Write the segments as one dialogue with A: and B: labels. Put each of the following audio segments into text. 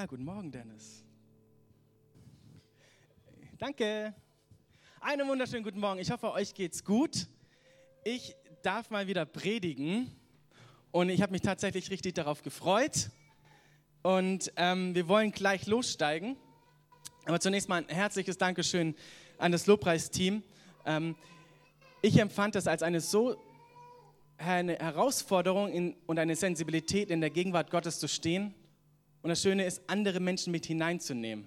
A: Ja, guten Morgen, Dennis. Danke. Einen wunderschönen guten Morgen. Ich hoffe, euch geht's gut. Ich darf mal wieder predigen und ich habe mich tatsächlich richtig darauf gefreut. Und ähm, wir wollen gleich lossteigen. Aber zunächst mal ein herzliches Dankeschön an das Lobpreisteam. Ähm, ich empfand das als eine so eine Herausforderung in, und eine Sensibilität in der Gegenwart Gottes zu stehen. Und das Schöne ist, andere Menschen mit hineinzunehmen.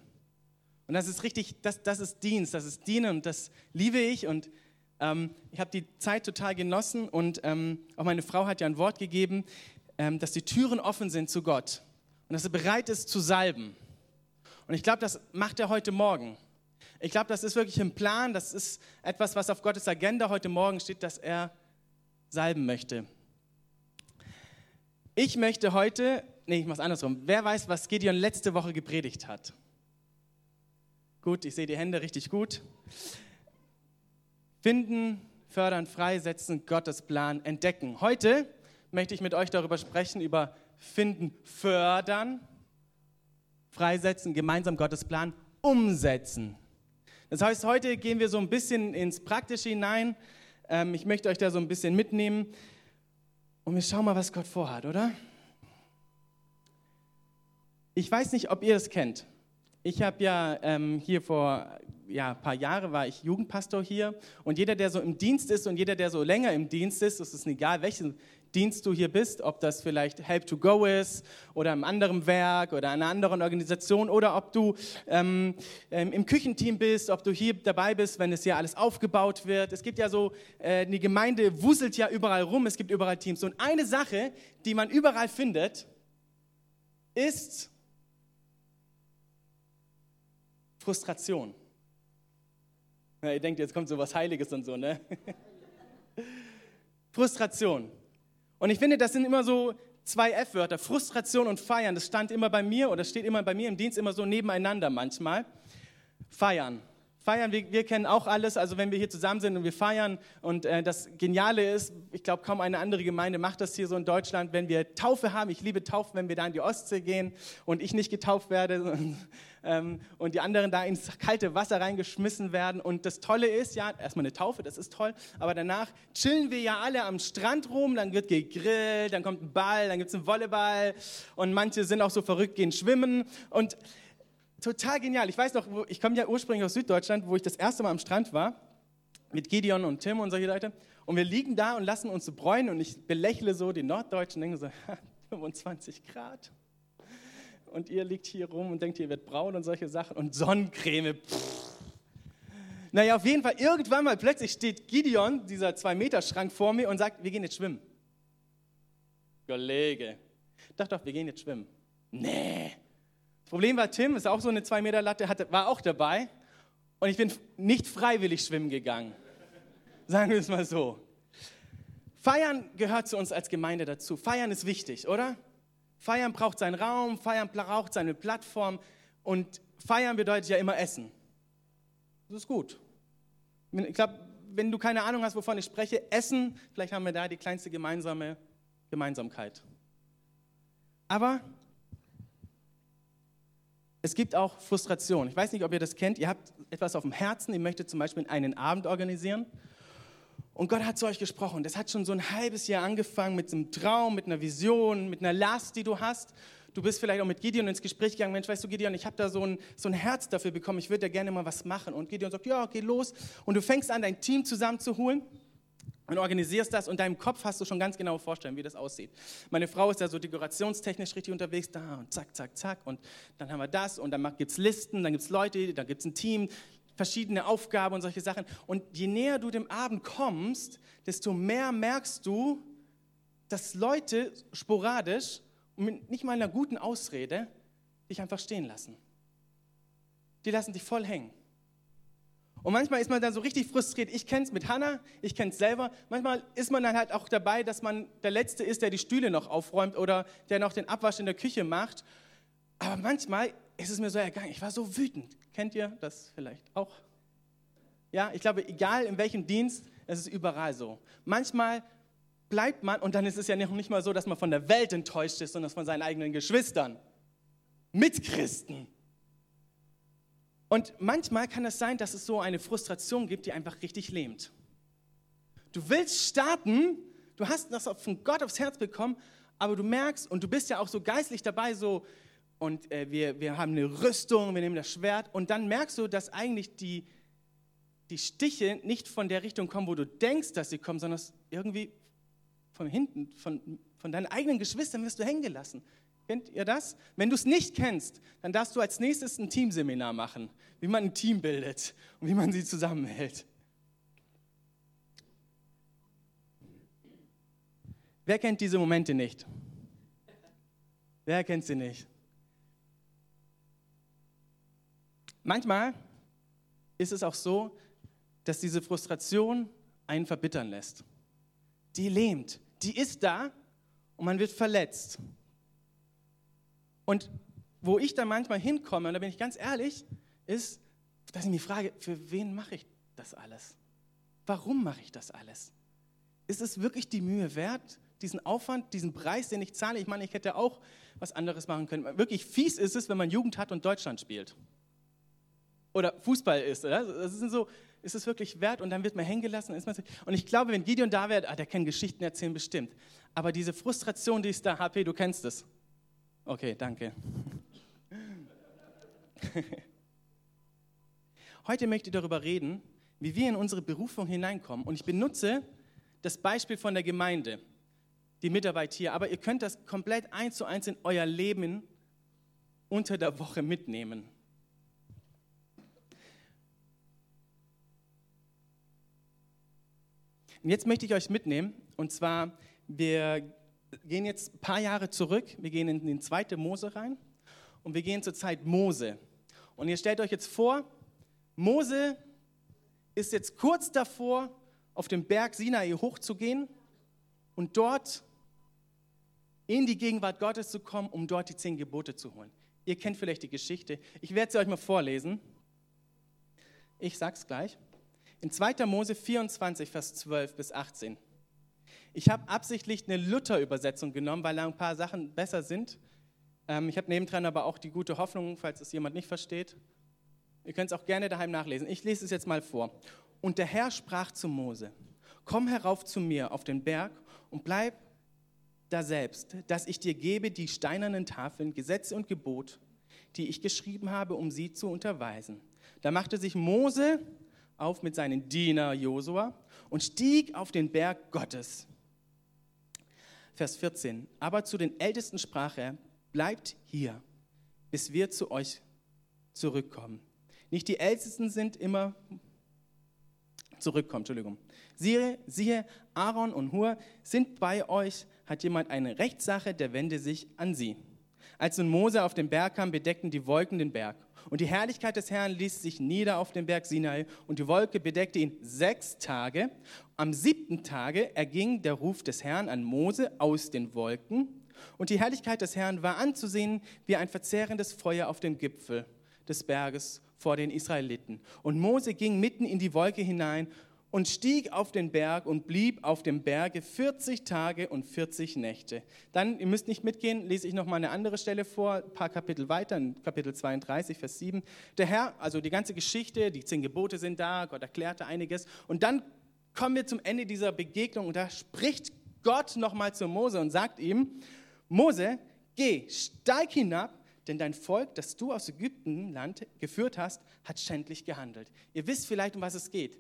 A: Und das ist richtig, das, das ist Dienst, das ist Dienen und das liebe ich. Und ähm, ich habe die Zeit total genossen und ähm, auch meine Frau hat ja ein Wort gegeben, ähm, dass die Türen offen sind zu Gott und dass er bereit ist zu salben. Und ich glaube, das macht er heute Morgen. Ich glaube, das ist wirklich ein Plan, das ist etwas, was auf Gottes Agenda heute Morgen steht, dass er salben möchte. Ich möchte heute, nee, ich mache es andersrum. Wer weiß, was Gideon letzte Woche gepredigt hat? Gut, ich sehe die Hände richtig gut. Finden, fördern, freisetzen, Gottes Plan entdecken. Heute möchte ich mit euch darüber sprechen, über Finden, fördern, freisetzen, gemeinsam Gottes Plan umsetzen. Das heißt, heute gehen wir so ein bisschen ins Praktische hinein. Ähm, ich möchte euch da so ein bisschen mitnehmen und wir schauen mal, was Gott vorhat, oder? Ich weiß nicht, ob ihr es kennt. Ich habe ja ähm, hier vor ja, ein paar Jahren war ich Jugendpastor hier und jeder, der so im Dienst ist und jeder, der so länger im Dienst ist, es ist egal, welchen Dienst du hier bist, ob das vielleicht Help to Go ist oder im anderen Werk oder einer anderen Organisation oder ob du ähm, ähm, im Küchenteam bist, ob du hier dabei bist, wenn es hier alles aufgebaut wird. Es gibt ja so, äh, die Gemeinde wuselt ja überall rum, es gibt überall Teams. Und eine Sache, die man überall findet, ist Frustration. Ja, ihr denkt, jetzt kommt so was Heiliges und so, ne? Frustration. Und ich finde, das sind immer so zwei F-Wörter, Frustration und Feiern. Das stand immer bei mir oder steht immer bei mir im Dienst immer so nebeneinander manchmal. Feiern. Feiern, wir, wir kennen auch alles, also wenn wir hier zusammen sind und wir feiern und äh, das Geniale ist, ich glaube kaum eine andere Gemeinde macht das hier so in Deutschland, wenn wir Taufe haben, ich liebe Taufen, wenn wir da in die Ostsee gehen und ich nicht getauft werde, ähm, und die anderen da ins kalte Wasser reingeschmissen werden. Und das Tolle ist ja, erstmal eine Taufe, das ist toll, aber danach chillen wir ja alle am Strand rum, dann wird gegrillt, dann kommt ein Ball, dann gibt es einen Volleyball. Und manche sind auch so verrückt, gehen schwimmen. Und total genial. Ich weiß noch, ich komme ja ursprünglich aus Süddeutschland, wo ich das erste Mal am Strand war mit Gideon und Tim und solche Leute. Und wir liegen da und lassen uns so bräunen und ich belächle so die Norddeutschen, denke so, 25 Grad und ihr liegt hier rum und denkt, ihr wird braun und solche Sachen und Sonnencreme. Pff. Naja, auf jeden Fall, irgendwann mal plötzlich steht Gideon, dieser 2-Meter-Schrank vor mir und sagt, wir gehen jetzt schwimmen. Kollege, dachte doch, wir gehen jetzt schwimmen. Nee. Problem war, Tim ist auch so eine 2-Meter-Latte, war auch dabei und ich bin nicht freiwillig schwimmen gegangen. Sagen wir es mal so. Feiern gehört zu uns als Gemeinde dazu. Feiern ist wichtig, oder? Feiern braucht seinen Raum, Feiern braucht seine Plattform und Feiern bedeutet ja immer Essen. Das ist gut. Ich glaube, wenn du keine Ahnung hast, wovon ich spreche, Essen, vielleicht haben wir da die kleinste gemeinsame Gemeinsamkeit. Aber es gibt auch Frustration. Ich weiß nicht, ob ihr das kennt. Ihr habt etwas auf dem Herzen, ihr möchtet zum Beispiel einen Abend organisieren und Gott hat zu euch gesprochen. Das hat schon so ein halbes Jahr angefangen mit einem Traum, mit einer Vision, mit einer Last, die du hast. Du bist vielleicht auch mit Gideon ins Gespräch gegangen. Mensch, weißt du, Gideon, ich habe da so ein, so ein Herz dafür bekommen. Ich würde da gerne mal was machen. Und Gideon sagt, ja, geh los. Und du fängst an, dein Team zusammenzuholen und organisierst das. Und deinem Kopf hast du schon ganz genau vorstellen, wie das aussieht. Meine Frau ist da so dekorationstechnisch richtig unterwegs. Da und zack, zack, zack. Und dann haben wir das. Und dann gibt es Listen, dann gibt es Leute, dann gibt es ein Team verschiedene Aufgaben und solche Sachen. Und je näher du dem Abend kommst, desto mehr merkst du, dass Leute sporadisch und mit nicht mal einer guten Ausrede dich einfach stehen lassen. Die lassen dich voll hängen. Und manchmal ist man dann so richtig frustriert. Ich kenne es mit Hannah, ich kenne es selber. Manchmal ist man dann halt auch dabei, dass man der Letzte ist, der die Stühle noch aufräumt oder der noch den Abwasch in der Küche macht. Aber manchmal ist es mir so ergangen. Ich war so wütend. Kennt ihr das vielleicht auch? Ja, ich glaube, egal in welchem Dienst, es ist überall so. Manchmal bleibt man, und dann ist es ja nicht mal so, dass man von der Welt enttäuscht ist, sondern von seinen eigenen Geschwistern. Mitchristen. Und manchmal kann es sein, dass es so eine Frustration gibt, die einfach richtig lähmt. Du willst starten, du hast das von Gott aufs Herz bekommen, aber du merkst, und du bist ja auch so geistlich dabei, so, und äh, wir, wir haben eine Rüstung, wir nehmen das Schwert, und dann merkst du, dass eigentlich die, die Stiche nicht von der Richtung kommen, wo du denkst, dass sie kommen, sondern irgendwie von hinten, von, von deinen eigenen Geschwistern wirst du hängen gelassen. Kennt ihr das? Wenn du es nicht kennst, dann darfst du als nächstes ein Teamseminar machen, wie man ein Team bildet und wie man sie zusammenhält. Wer kennt diese Momente nicht? Wer kennt sie nicht? Manchmal ist es auch so, dass diese Frustration einen verbittern lässt. Die lähmt, die ist da und man wird verletzt. Und wo ich dann manchmal hinkomme, und da bin ich ganz ehrlich, ist, dass ich mich frage, für wen mache ich das alles? Warum mache ich das alles? Ist es wirklich die Mühe wert, diesen Aufwand, diesen Preis, den ich zahle? Ich meine, ich hätte auch was anderes machen können. Wirklich fies ist es, wenn man Jugend hat und Deutschland spielt. Oder Fußball ist. Oder? Das sind so, ist es wirklich wert? Und dann wird man hängen gelassen. Und ich glaube, wenn Gideon da wäre, ah, der kann Geschichten erzählen, bestimmt. Aber diese Frustration, die ist da, HP, du kennst es. Okay, danke. Heute möchte ich darüber reden, wie wir in unsere Berufung hineinkommen. Und ich benutze das Beispiel von der Gemeinde, die Mitarbeit hier. Aber ihr könnt das komplett eins zu eins in euer Leben unter der Woche mitnehmen. Und jetzt möchte ich euch mitnehmen, und zwar, wir gehen jetzt ein paar Jahre zurück, wir gehen in den zweiten Mose rein und wir gehen zur Zeit Mose. Und ihr stellt euch jetzt vor, Mose ist jetzt kurz davor, auf den Berg Sinai hochzugehen und dort in die Gegenwart Gottes zu kommen, um dort die zehn Gebote zu holen. Ihr kennt vielleicht die Geschichte. Ich werde sie euch mal vorlesen. Ich sag's gleich. In 2. Mose 24, Vers 12 bis 18. Ich habe absichtlich eine Luther-Übersetzung genommen, weil da ein paar Sachen besser sind. Ähm, ich habe nebendran aber auch die gute Hoffnung, falls es jemand nicht versteht. Ihr könnt es auch gerne daheim nachlesen. Ich lese es jetzt mal vor. Und der Herr sprach zu Mose, komm herauf zu mir auf den Berg und bleib da selbst, dass ich dir gebe die steinernen Tafeln, Gesetze und Gebot, die ich geschrieben habe, um sie zu unterweisen. Da machte sich Mose auf mit seinem Diener Josua und stieg auf den Berg Gottes. Vers 14. Aber zu den Ältesten sprach er, bleibt hier, bis wir zu euch zurückkommen. Nicht die Ältesten sind immer zurückkommen, Entschuldigung. Siehe, siehe, Aaron und Hur sind bei euch, hat jemand eine Rechtssache, der wende sich an sie. Als nun Mose auf den Berg kam, bedeckten die Wolken den Berg. Und die Herrlichkeit des Herrn ließ sich nieder auf den Berg Sinai und die Wolke bedeckte ihn sechs Tage. Am siebten Tage erging der Ruf des Herrn an Mose aus den Wolken und die Herrlichkeit des Herrn war anzusehen wie ein verzehrendes Feuer auf dem Gipfel des Berges vor den Israeliten. Und Mose ging mitten in die Wolke hinein und stieg auf den Berg und blieb auf dem Berge 40 Tage und 40 Nächte. Dann, ihr müsst nicht mitgehen, lese ich noch mal eine andere Stelle vor, ein paar Kapitel weiter, in Kapitel 32, Vers 7. Der Herr, also die ganze Geschichte, die zehn Gebote sind da, Gott erklärte einiges. Und dann kommen wir zum Ende dieser Begegnung und da spricht Gott noch mal zu Mose und sagt ihm, Mose, geh, steig hinab, denn dein Volk, das du aus Ägyptenland geführt hast, hat schändlich gehandelt. Ihr wisst vielleicht, um was es geht.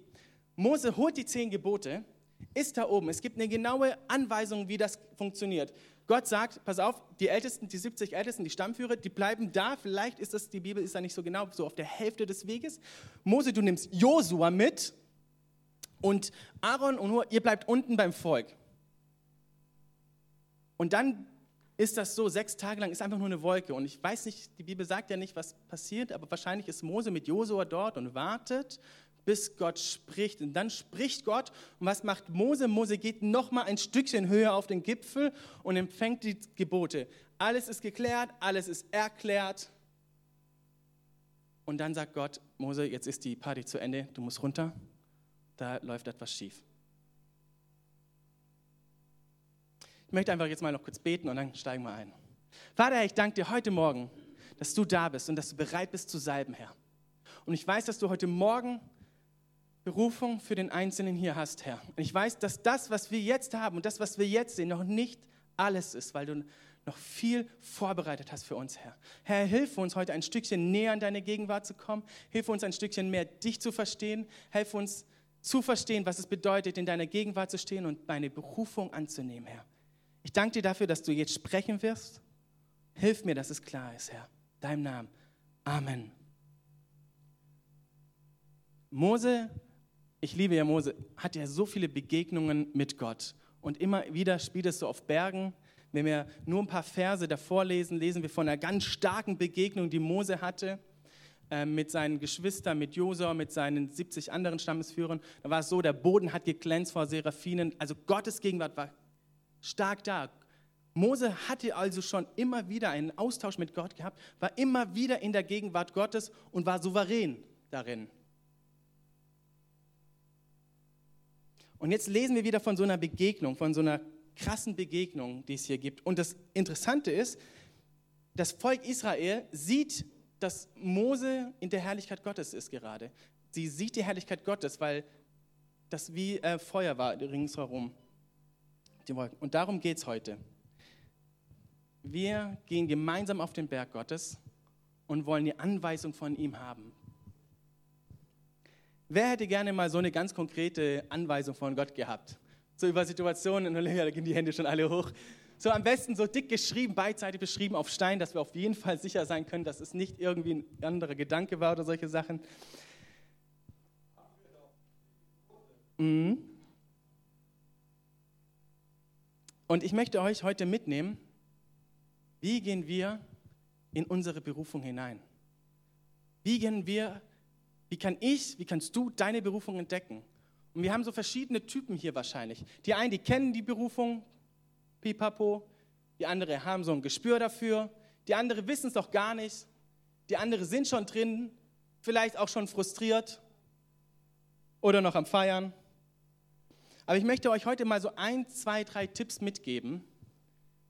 A: Mose holt die zehn Gebote, ist da oben. Es gibt eine genaue Anweisung, wie das funktioniert. Gott sagt, pass auf, die Ältesten, die 70 Ältesten, die Stammführer, die bleiben da. Vielleicht ist das, die Bibel ist da nicht so genau, so auf der Hälfte des Weges. Mose, du nimmst Josua mit und Aaron und Hur, ihr bleibt unten beim Volk. Und dann ist das so, sechs Tage lang ist einfach nur eine Wolke. Und ich weiß nicht, die Bibel sagt ja nicht, was passiert, aber wahrscheinlich ist Mose mit Josua dort und wartet bis Gott spricht. Und dann spricht Gott. Und was macht Mose? Mose geht noch mal ein Stückchen höher auf den Gipfel und empfängt die Gebote. Alles ist geklärt, alles ist erklärt. Und dann sagt Gott, Mose, jetzt ist die Party zu Ende, du musst runter. Da läuft etwas schief. Ich möchte einfach jetzt mal noch kurz beten und dann steigen wir ein. Vater, ich danke dir heute Morgen, dass du da bist und dass du bereit bist zu salben, Herr. Und ich weiß, dass du heute Morgen Berufung für den Einzelnen hier hast, Herr. Und ich weiß, dass das, was wir jetzt haben und das, was wir jetzt sehen, noch nicht alles ist, weil du noch viel vorbereitet hast für uns, Herr. Herr, hilf uns heute ein Stückchen näher an deine Gegenwart zu kommen. Hilf uns ein Stückchen mehr dich zu verstehen. Hilf uns zu verstehen, was es bedeutet, in deiner Gegenwart zu stehen und meine Berufung anzunehmen, Herr. Ich danke dir dafür, dass du jetzt sprechen wirst. Hilf mir, dass es klar ist, Herr. Deinem Namen. Amen. Mose, ich liebe ja Mose, hat ja so viele Begegnungen mit Gott. Und immer wieder spielt es so auf Bergen. Wenn wir nur ein paar Verse davor lesen, lesen wir von einer ganz starken Begegnung, die Mose hatte äh, mit seinen Geschwistern, mit Josua, mit seinen 70 anderen Stammesführern. Da war es so, der Boden hat geglänzt vor Seraphinen. Also Gottes Gegenwart war stark da. Mose hatte also schon immer wieder einen Austausch mit Gott gehabt, war immer wieder in der Gegenwart Gottes und war souverän darin. Und jetzt lesen wir wieder von so einer Begegnung, von so einer krassen Begegnung, die es hier gibt. Und das Interessante ist, das Volk Israel sieht, dass Mose in der Herrlichkeit Gottes ist gerade. Sie sieht die Herrlichkeit Gottes, weil das wie äh, Feuer war ringsherum. Und darum geht es heute. Wir gehen gemeinsam auf den Berg Gottes und wollen die Anweisung von ihm haben. Wer hätte gerne mal so eine ganz konkrete Anweisung von Gott gehabt? So über Situationen, da gehen die Hände schon alle hoch. So am besten so dick geschrieben, beidseitig beschrieben auf Stein, dass wir auf jeden Fall sicher sein können, dass es nicht irgendwie ein anderer Gedanke war oder solche Sachen. Mhm. Und ich möchte euch heute mitnehmen, wie gehen wir in unsere Berufung hinein? Wie gehen wir, wie kann ich, wie kannst du deine Berufung entdecken? Und wir haben so verschiedene Typen hier wahrscheinlich. Die einen, die kennen die Berufung, pipapo. Die anderen haben so ein Gespür dafür. Die anderen wissen es doch gar nicht. Die anderen sind schon drin, vielleicht auch schon frustriert oder noch am Feiern. Aber ich möchte euch heute mal so ein, zwei, drei Tipps mitgeben,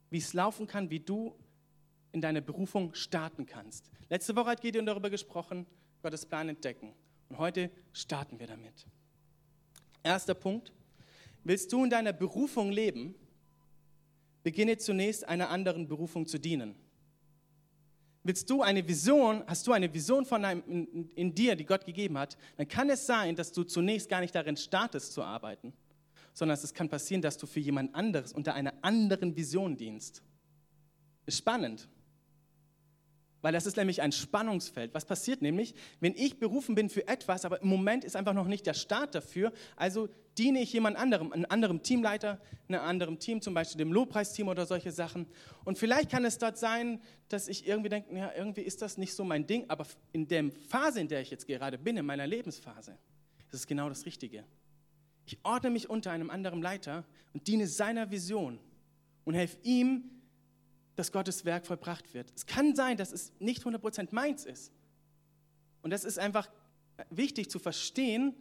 A: wie es laufen kann, wie du in deine Berufung starten kannst. Letzte Woche hat Gideon darüber gesprochen, Gottes Plan entdecken. Und heute starten wir damit. Erster Punkt. Willst du in deiner Berufung leben, beginne zunächst einer anderen Berufung zu dienen. Willst du eine Vision, hast du eine Vision von einem, in, in dir, die Gott gegeben hat, dann kann es sein, dass du zunächst gar nicht darin startest zu arbeiten, sondern es kann passieren, dass du für jemand anderes unter einer anderen Vision dienst. Ist spannend. Weil das ist nämlich ein Spannungsfeld. Was passiert nämlich, wenn ich berufen bin für etwas, aber im Moment ist einfach noch nicht der Start dafür, also diene ich jemand anderem, einem anderen Teamleiter, einem anderen Team, zum Beispiel dem Lobpreisteam oder solche Sachen. Und vielleicht kann es dort sein, dass ich irgendwie denke, ja, irgendwie ist das nicht so mein Ding, aber in der Phase, in der ich jetzt gerade bin, in meiner Lebensphase, ist es genau das Richtige. Ich ordne mich unter einem anderen Leiter und diene seiner Vision und helfe ihm, dass Gottes Werk vollbracht wird. Es kann sein, dass es nicht 100% meins ist. Und das ist einfach wichtig zu verstehen,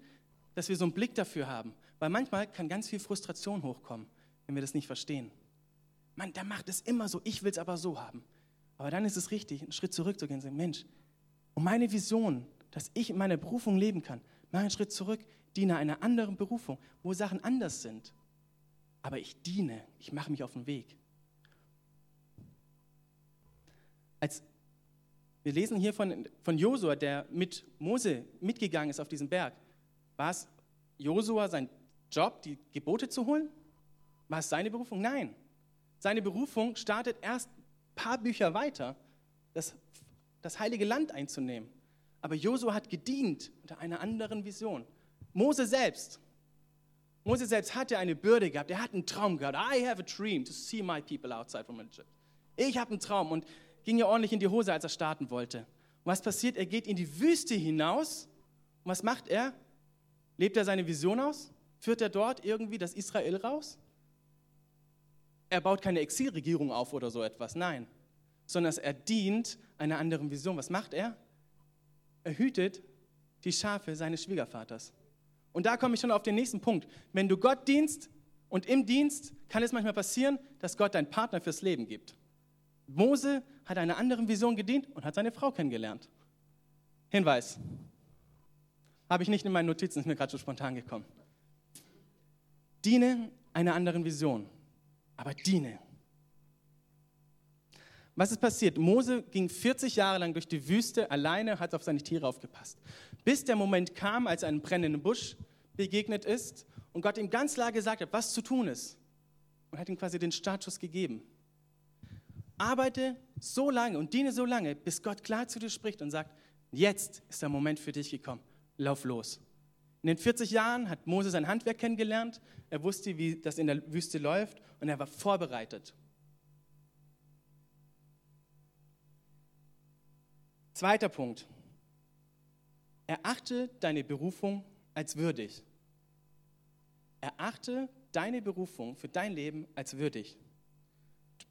A: dass wir so einen Blick dafür haben. Weil manchmal kann ganz viel Frustration hochkommen, wenn wir das nicht verstehen. Man, der macht es immer so, ich will es aber so haben. Aber dann ist es richtig, einen Schritt zurück zu gehen und sagen, Mensch, um meine Vision, dass ich in meiner Berufung leben kann, mach einen Schritt zurück, diene einer anderen Berufung, wo Sachen anders sind. Aber ich diene, ich mache mich auf den Weg. Als wir lesen hier von, von Josua, der mit Mose mitgegangen ist auf diesen Berg. War es Josua sein Job, die Gebote zu holen? War es seine Berufung? Nein. Seine Berufung startet erst ein paar Bücher weiter, das, das heilige Land einzunehmen. Aber Josua hat gedient unter einer anderen Vision. Mose selbst. Mose selbst hatte eine Bürde gehabt. Er hat einen Traum gehabt. I have a dream to see my people outside from Egypt. Ich habe einen Traum und ging ja ordentlich in die Hose, als er starten wollte. Und was passiert? Er geht in die Wüste hinaus. Und was macht er? Lebt er seine Vision aus? Führt er dort irgendwie das Israel raus? Er baut keine Exilregierung auf oder so etwas, nein. Sondern er dient einer anderen Vision. Was macht er? Er hütet die Schafe seines Schwiegervaters. Und da komme ich schon auf den nächsten Punkt. Wenn du Gott dienst und im Dienst kann es manchmal passieren, dass Gott deinen Partner fürs Leben gibt. Mose hat einer anderen Vision gedient und hat seine Frau kennengelernt. Hinweis. Habe ich nicht in meinen Notizen, ist mir gerade so spontan gekommen. Diene einer anderen Vision, aber diene. Was ist passiert? Mose ging 40 Jahre lang durch die Wüste alleine, hat auf seine Tiere aufgepasst. Bis der Moment kam, als er einem brennenden Busch begegnet ist und Gott ihm ganz klar gesagt hat, was zu tun ist. Und hat ihm quasi den Startschuss gegeben. Arbeite so lange und diene so lange, bis Gott klar zu dir spricht und sagt, jetzt ist der Moment für dich gekommen. Lauf los. In den 40 Jahren hat Mose sein Handwerk kennengelernt. Er wusste, wie das in der Wüste läuft und er war vorbereitet. Zweiter Punkt. Erachte deine Berufung als würdig. Erachte deine Berufung für dein Leben als würdig.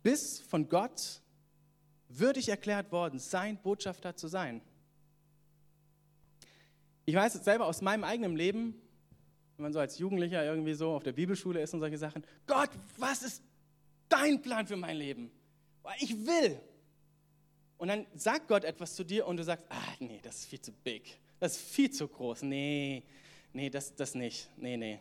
A: Bist von Gott würdig erklärt worden, sein Botschafter zu sein. Ich weiß es selber aus meinem eigenen Leben, wenn man so als Jugendlicher irgendwie so auf der Bibelschule ist und solche Sachen, Gott, was ist dein Plan für mein Leben? Ich will. Und dann sagt Gott etwas zu dir und du sagst, ah, nee, das ist viel zu big, das ist viel zu groß, nee, nee, das, das nicht, nee, nee.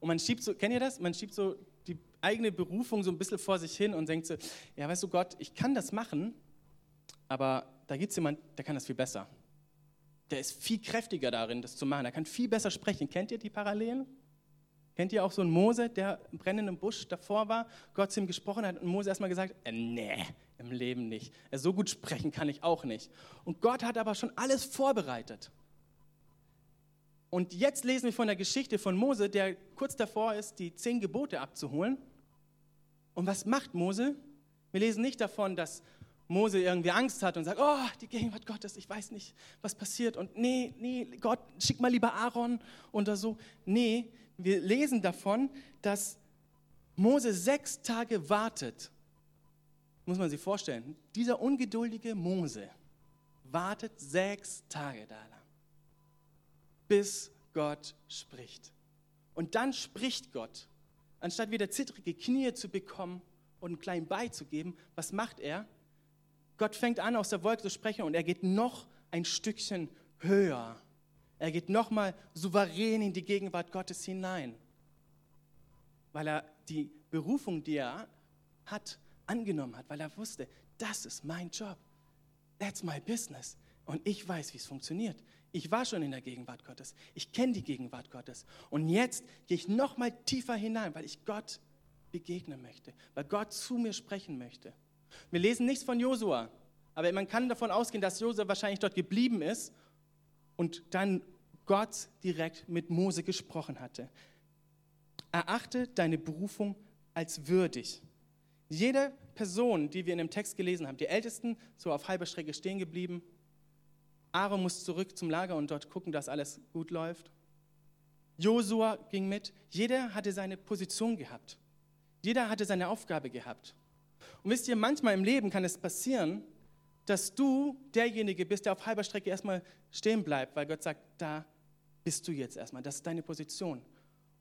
A: Und man schiebt so, kennt ihr das? Man schiebt so die eigene Berufung so ein bisschen vor sich hin und denkt so, ja, weißt du Gott, ich kann das machen, aber da gibt es jemanden, der kann das viel besser. Der ist viel kräftiger darin, das zu machen. Der kann viel besser sprechen. Kennt ihr die Parallelen? Kennt ihr auch so einen Mose, der im brennenden Busch davor war, Gott zu ihm gesprochen hat und Mose erstmal gesagt, äh, nee, im Leben nicht. So gut sprechen kann ich auch nicht. Und Gott hat aber schon alles vorbereitet. Und jetzt lesen wir von der Geschichte von Mose, der kurz davor ist, die zehn Gebote abzuholen. Und was macht Mose? Wir lesen nicht davon, dass Mose irgendwie Angst hat und sagt, oh, die Gegenwart Gottes, ich weiß nicht, was passiert. Und nee, nee, Gott, schick mal lieber Aaron oder so. Nee, wir lesen davon, dass Mose sechs Tage wartet muss man sich vorstellen, dieser ungeduldige Mose wartet sechs Tage da lang, bis Gott spricht. Und dann spricht Gott. Anstatt wieder zittrige Knie zu bekommen und einen kleinen beizugeben, was macht er? Gott fängt an, aus der Wolke zu sprechen und er geht noch ein Stückchen höher. Er geht nochmal souverän in die Gegenwart Gottes hinein, weil er die Berufung, die er hat, angenommen hat, weil er wusste, das ist mein Job. That's my business. Und ich weiß, wie es funktioniert. Ich war schon in der Gegenwart Gottes. Ich kenne die Gegenwart Gottes. Und jetzt gehe ich noch mal tiefer hinein, weil ich Gott begegnen möchte, weil Gott zu mir sprechen möchte. Wir lesen nichts von Josua, aber man kann davon ausgehen, dass Josua wahrscheinlich dort geblieben ist und dann Gott direkt mit Mose gesprochen hatte. Erachte deine Berufung als würdig. Jede Person, die wir in dem Text gelesen haben, die Ältesten, so auf halber Strecke stehen geblieben. Aaron muss zurück zum Lager und dort gucken, dass alles gut läuft. Josua ging mit. Jeder hatte seine Position gehabt. Jeder hatte seine Aufgabe gehabt. Und wisst ihr, manchmal im Leben kann es passieren, dass du derjenige bist, der auf halber Strecke erstmal stehen bleibt, weil Gott sagt, da bist du jetzt erstmal, das ist deine Position.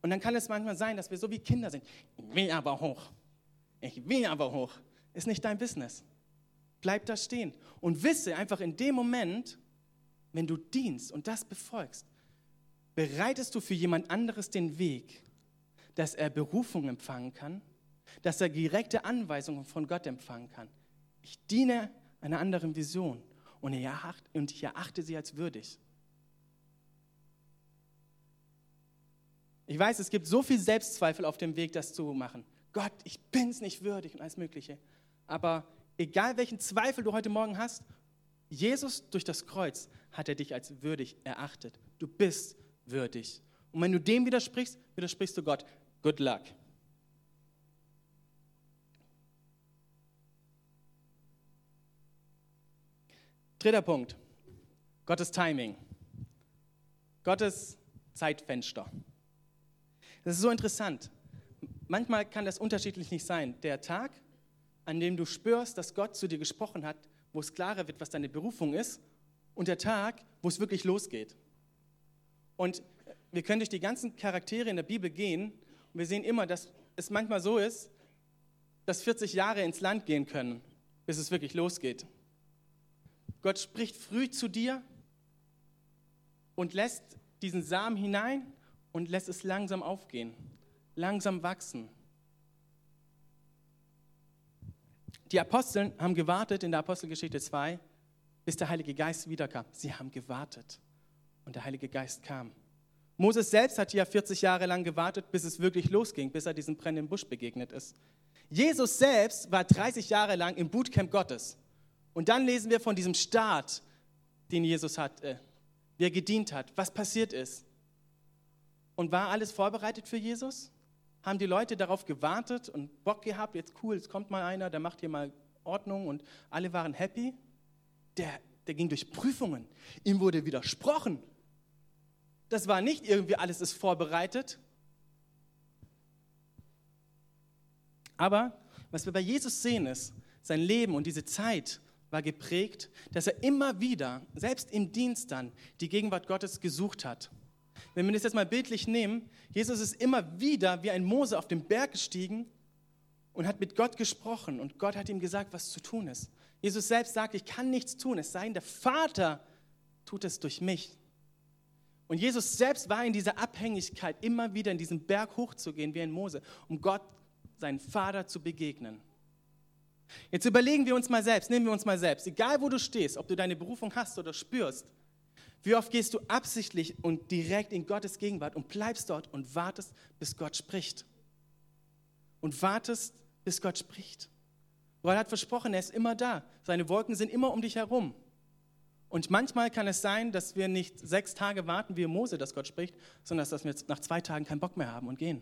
A: Und dann kann es manchmal sein, dass wir so wie Kinder sind. Ich will aber hoch. Ich will aber hoch. Ist nicht dein Business. Bleib da stehen und wisse einfach in dem Moment, wenn du dienst und das befolgst, bereitest du für jemand anderes den Weg, dass er Berufung empfangen kann, dass er direkte Anweisungen von Gott empfangen kann. Ich diene einer anderen Vision und ich erachte sie als würdig. Ich weiß, es gibt so viel Selbstzweifel auf dem Weg, das zu machen. Gott, ich bin es nicht würdig und alles Mögliche. Aber egal welchen Zweifel du heute Morgen hast, Jesus durch das Kreuz hat er dich als würdig erachtet. Du bist würdig. Und wenn du dem widersprichst, widersprichst du Gott. Good luck. Dritter Punkt. Gottes Timing. Gottes Zeitfenster. Das ist so interessant manchmal kann das unterschiedlich nicht sein. Der Tag, an dem du spürst, dass Gott zu dir gesprochen hat, wo es klarer wird, was deine Berufung ist, und der Tag, wo es wirklich losgeht. Und wir können durch die ganzen Charaktere in der Bibel gehen und wir sehen immer, dass es manchmal so ist, dass 40 Jahre ins Land gehen können, bis es wirklich losgeht. Gott spricht früh zu dir und lässt diesen Samen hinein und lässt es langsam aufgehen, langsam wachsen. Die Aposteln haben gewartet in der Apostelgeschichte 2, bis der Heilige Geist wiederkam. Sie haben gewartet und der Heilige Geist kam. Moses selbst hat ja 40 Jahre lang gewartet, bis es wirklich losging, bis er diesem brennenden Busch begegnet ist. Jesus selbst war 30 Jahre lang im Bootcamp Gottes. Und dann lesen wir von diesem Start, den Jesus hat, äh, wie er gedient hat, was passiert ist. Und war alles vorbereitet für Jesus? Haben die Leute darauf gewartet und Bock gehabt, jetzt cool, jetzt kommt mal einer, der macht hier mal Ordnung und alle waren happy? Der, der ging durch Prüfungen. Ihm wurde widersprochen. Das war nicht irgendwie alles ist vorbereitet. Aber was wir bei Jesus sehen ist, sein Leben und diese Zeit war geprägt, dass er immer wieder, selbst im Dienst dann, die Gegenwart Gottes gesucht hat. Wenn wir das jetzt mal bildlich nehmen, Jesus ist immer wieder wie ein Mose auf den Berg gestiegen und hat mit Gott gesprochen und Gott hat ihm gesagt, was zu tun ist. Jesus selbst sagt, ich kann nichts tun, es sei denn, der Vater tut es durch mich. Und Jesus selbst war in dieser Abhängigkeit, immer wieder in diesen Berg hochzugehen wie ein Mose, um Gott, seinen Vater, zu begegnen. Jetzt überlegen wir uns mal selbst, nehmen wir uns mal selbst, egal wo du stehst, ob du deine Berufung hast oder spürst, wie oft gehst du absichtlich und direkt in Gottes Gegenwart und bleibst dort und wartest, bis Gott spricht? Und wartest, bis Gott spricht. Gott hat versprochen, er ist immer da. Seine Wolken sind immer um dich herum. Und manchmal kann es sein, dass wir nicht sechs Tage warten, wie Mose, dass Gott spricht, sondern dass wir nach zwei Tagen keinen Bock mehr haben und gehen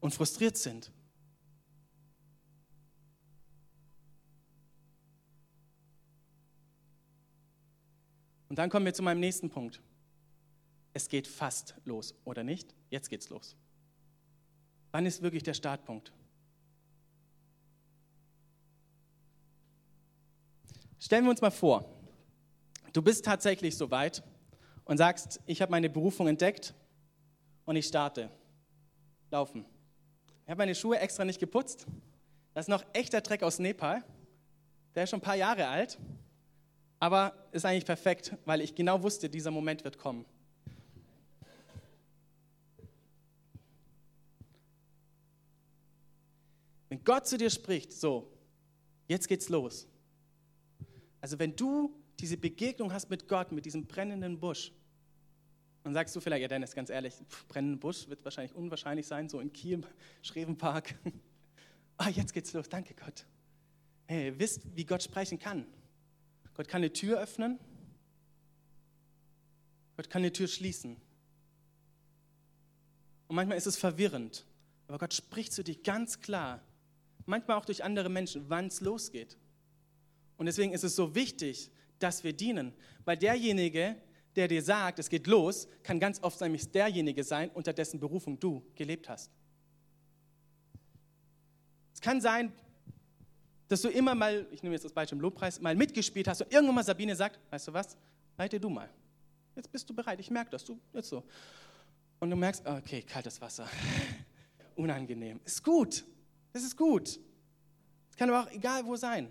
A: und frustriert sind. Und dann kommen wir zu meinem nächsten Punkt. Es geht fast los, oder nicht? Jetzt geht's los. Wann ist wirklich der Startpunkt? Stellen wir uns mal vor, du bist tatsächlich so weit und sagst, ich habe meine Berufung entdeckt und ich starte. Laufen. Ich habe meine Schuhe extra nicht geputzt. Das ist noch echter Dreck aus Nepal. Der ist schon ein paar Jahre alt. Aber ist eigentlich perfekt, weil ich genau wusste, dieser Moment wird kommen. Wenn Gott zu dir spricht, so, jetzt geht's los. Also wenn du diese Begegnung hast mit Gott, mit diesem brennenden Busch, dann sagst du vielleicht, ja Dennis, ganz ehrlich, brennenden Busch wird wahrscheinlich unwahrscheinlich sein, so in Kiel, Schrevenpark. ah, jetzt geht's los, danke Gott. Hey, ihr wisst, wie Gott sprechen kann. Gott kann eine Tür öffnen. Gott kann eine Tür schließen. Und manchmal ist es verwirrend. Aber Gott spricht zu dir ganz klar. Manchmal auch durch andere Menschen, wann es losgeht. Und deswegen ist es so wichtig, dass wir dienen. Weil derjenige, der dir sagt, es geht los, kann ganz oft nämlich derjenige sein, unter dessen Berufung du gelebt hast. Es kann sein, dass du immer mal, ich nehme jetzt das Beispiel im Lobpreis, mal mitgespielt hast und irgendwann mal Sabine sagt, weißt du was, leite du mal. Jetzt bist du bereit, ich merke das, du, jetzt so. Und du merkst, okay, kaltes Wasser, unangenehm. Ist gut, das ist gut. Es kann aber auch egal wo sein.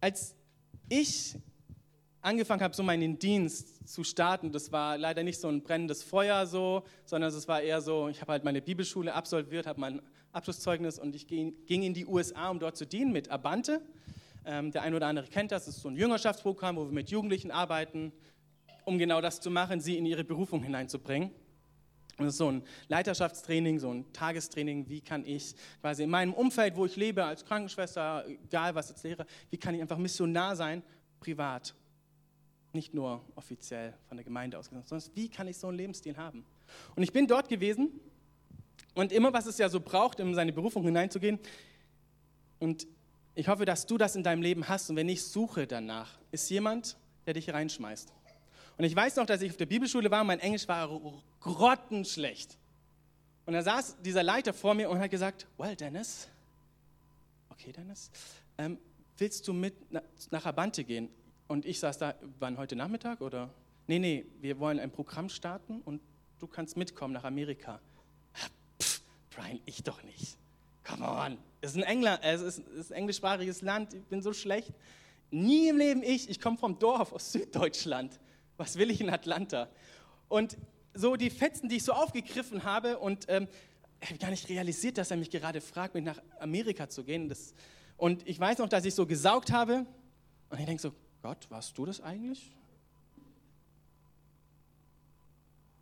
A: Als ich angefangen habe, so meinen Dienst zu starten, das war leider nicht so ein brennendes Feuer so, sondern es war eher so, ich habe halt meine Bibelschule absolviert, habe mein Abschlusszeugnis und ich ging in die USA, um dort zu dienen mit Abante. Ähm, der ein oder andere kennt das, das ist so ein Jüngerschaftsprogramm, wo wir mit Jugendlichen arbeiten, um genau das zu machen, sie in ihre Berufung hineinzubringen. Das ist so ein Leiterschaftstraining, so ein Tagestraining, wie kann ich quasi in meinem Umfeld, wo ich lebe, als Krankenschwester, egal was ich lehre, wie kann ich einfach Missionar sein, privat. Nicht nur offiziell von der Gemeinde aus, sondern wie kann ich so einen Lebensstil haben? Und ich bin dort gewesen und immer, was es ja so braucht, um in seine Berufung hineinzugehen. Und ich hoffe, dass du das in deinem Leben hast. Und wenn ich suche danach, ist jemand, der dich reinschmeißt. Und ich weiß noch, dass ich auf der Bibelschule war und mein Englisch war grottenschlecht. Und da saß dieser Leiter vor mir und hat gesagt, well, Dennis, okay, Dennis, ähm, willst du mit nach Abante gehen? Und ich saß da, wann heute Nachmittag oder? Nee, nee, wir wollen ein Programm starten und du kannst mitkommen nach Amerika. Brian, ich doch nicht. Come on. Es ist ein, England, es ist, es ist ein englischsprachiges Land, ich bin so schlecht. Nie im Leben ich. Ich komme vom Dorf aus Süddeutschland. Was will ich in Atlanta? Und so die Fetzen, die ich so aufgegriffen habe und ähm, habe gar nicht realisiert, dass er mich gerade fragt, mit nach Amerika zu gehen. Das, und ich weiß noch, dass ich so gesaugt habe und ich denke so, Gott, warst du das eigentlich?